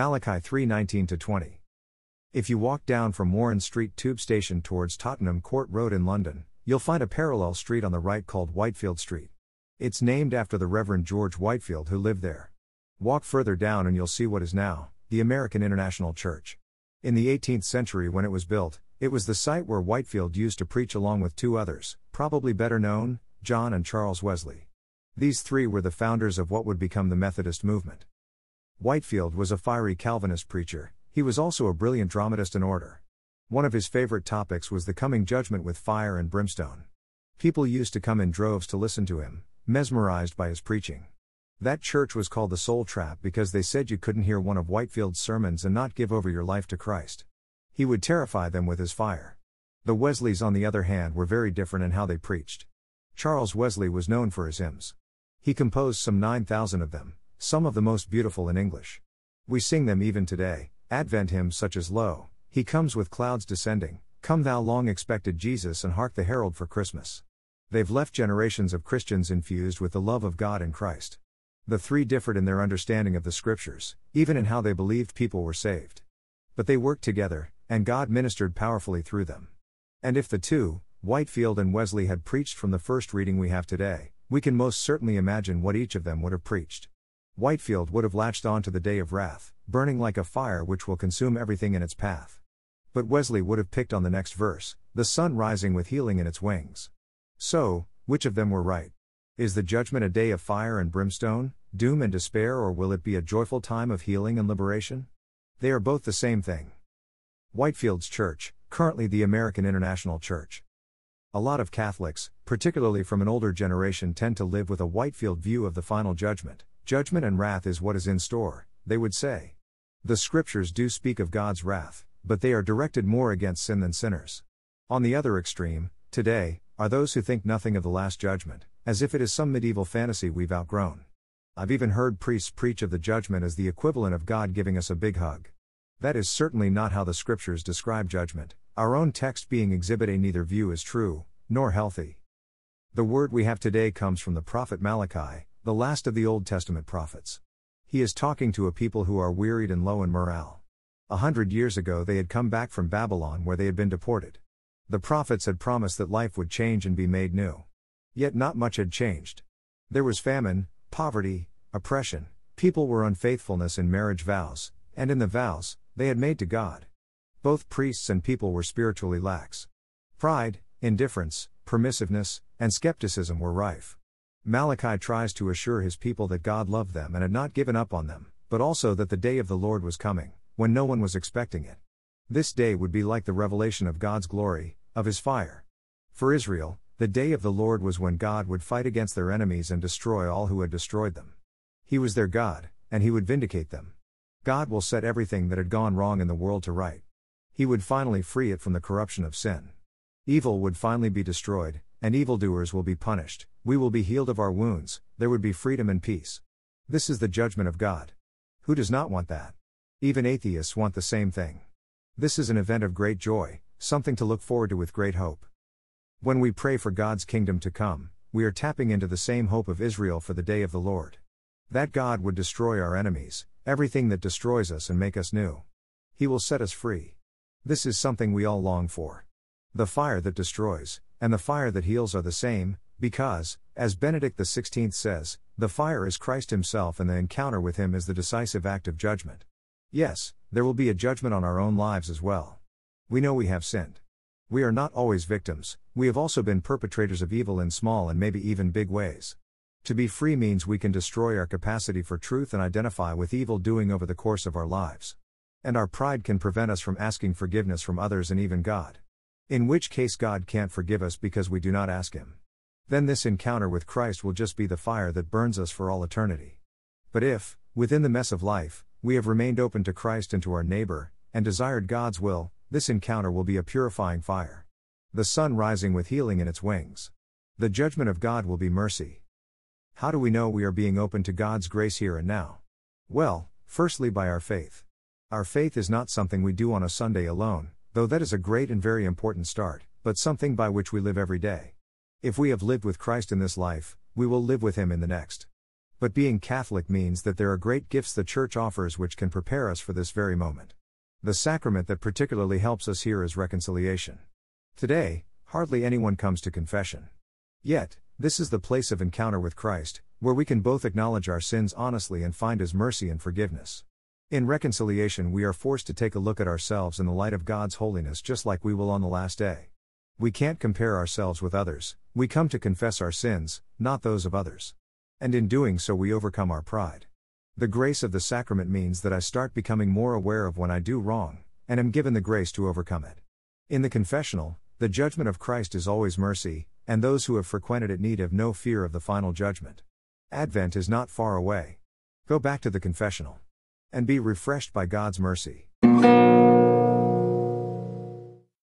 Malachi 3:19 20. If you walk down from Warren Street Tube Station towards Tottenham Court Road in London, you'll find a parallel street on the right called Whitefield Street. It's named after the Reverend George Whitefield who lived there. Walk further down and you'll see what is now the American International Church. In the 18th century, when it was built, it was the site where Whitefield used to preach along with two others, probably better known, John and Charles Wesley. These three were the founders of what would become the Methodist movement. Whitefield was a fiery Calvinist preacher, he was also a brilliant dramatist and orator. One of his favorite topics was the coming judgment with fire and brimstone. People used to come in droves to listen to him, mesmerized by his preaching. That church was called the Soul Trap because they said you couldn't hear one of Whitefield's sermons and not give over your life to Christ. He would terrify them with his fire. The Wesleys, on the other hand, were very different in how they preached. Charles Wesley was known for his hymns. He composed some 9,000 of them, some of the most beautiful in English. We sing them even today, Advent hymns such as Lo, He comes with clouds descending, Come thou long expected Jesus, and hark the herald for Christmas. They've left generations of Christians infused with the love of God and Christ. The three differed in their understanding of the Scriptures, even in how they believed people were saved. But they worked together, and God ministered powerfully through them. And if the two, Whitefield and Wesley, had preached from the first reading we have today, we can most certainly imagine what each of them would have preached. Whitefield would have latched on to the day of wrath, burning like a fire which will consume everything in its path. But Wesley would have picked on the next verse, the sun rising with healing in its wings. So, which of them were right? Is the judgment a day of fire and brimstone, doom and despair, or will it be a joyful time of healing and liberation? They are both the same thing. Whitefield's Church, currently the American International Church. A lot of Catholics, particularly from an older generation, tend to live with a Whitefield view of the final judgment. Judgment and wrath is what is in store, they would say. The scriptures do speak of God's wrath, but they are directed more against sin than sinners. On the other extreme, today, are those who think nothing of the Last Judgment, as if it is some medieval fantasy we've outgrown. I've even heard priests preach of the judgment as the equivalent of God giving us a big hug. That is certainly not how the scriptures describe judgment, our own text being exhibit A neither view is true, nor healthy. The word we have today comes from the prophet Malachi, the last of the Old Testament prophets. He is talking to a people who are wearied and low in morale. A hundred years ago they had come back from Babylon where they had been deported. The prophets had promised that life would change and be made new. Yet not much had changed. There was famine, poverty, oppression, people were unfaithfulness in marriage vows, and in the vows, they had made to God. Both priests and people were spiritually lax. Pride, indifference, permissiveness, and skepticism were rife. Malachi tries to assure his people that God loved them and had not given up on them, but also that the day of the Lord was coming, when no one was expecting it. This day would be like the revelation of God's glory, of his fire. For Israel, the day of the Lord was when God would fight against their enemies and destroy all who had destroyed them. He was their God, and he would vindicate them. God will set everything that had gone wrong in the world to right. He would finally free it from the corruption of sin. Evil would finally be destroyed, and evildoers will be punished, we will be healed of our wounds, there would be freedom and peace. This is the judgment of God. Who does not want that? Even atheists want the same thing. This is an event of great joy, something to look forward to with great hope. When we pray for God's kingdom to come, we are tapping into the same hope of Israel for the day of the Lord. That God would destroy our enemies, everything that destroys us and make us new. He will set us free. This is something we all long for. The fire that destroys, and the fire that heals are the same, because, as Benedict XVI says, the fire is Christ Himself and the encounter with Him is the decisive act of judgment. Yes, there will be a judgment on our own lives as well. We know we have sinned. We are not always victims, we have also been perpetrators of evil in small and maybe even big ways. To be free means we can destroy our capacity for truth and identify with evil doing over the course of our lives. And our pride can prevent us from asking forgiveness from others and even God. In which case, God can't forgive us because we do not ask Him. Then this encounter with Christ will just be the fire that burns us for all eternity. But if, within the mess of life, we have remained open to Christ and to our neighbor, and desired God's will, this encounter will be a purifying fire. The sun rising with healing in its wings. The judgment of God will be mercy. How do we know we are being open to God's grace here and now? Well, firstly by our faith. Our faith is not something we do on a Sunday alone, though that is a great and very important start, but something by which we live every day. If we have lived with Christ in this life, we will live with Him in the next. but being Catholic means that there are great gifts the Church offers which can prepare us for this very moment. The sacrament that particularly helps us here is reconciliation. Today, hardly anyone comes to confession. Yet, this is the place of encounter with Christ, where we can both acknowledge our sins honestly and find His mercy and forgiveness. In reconciliation, we are forced to take a look at ourselves in the light of God's holiness just like we will on the last day. We can't compare ourselves with others, we come to confess our sins, not those of others. And in doing so, we overcome our pride. The grace of the sacrament means that I start becoming more aware of when I do wrong, and am given the grace to overcome it. In the confessional, the judgment of Christ is always mercy, and those who have frequented it need have no fear of the final judgment. Advent is not far away. Go back to the confessional and be refreshed by God's mercy.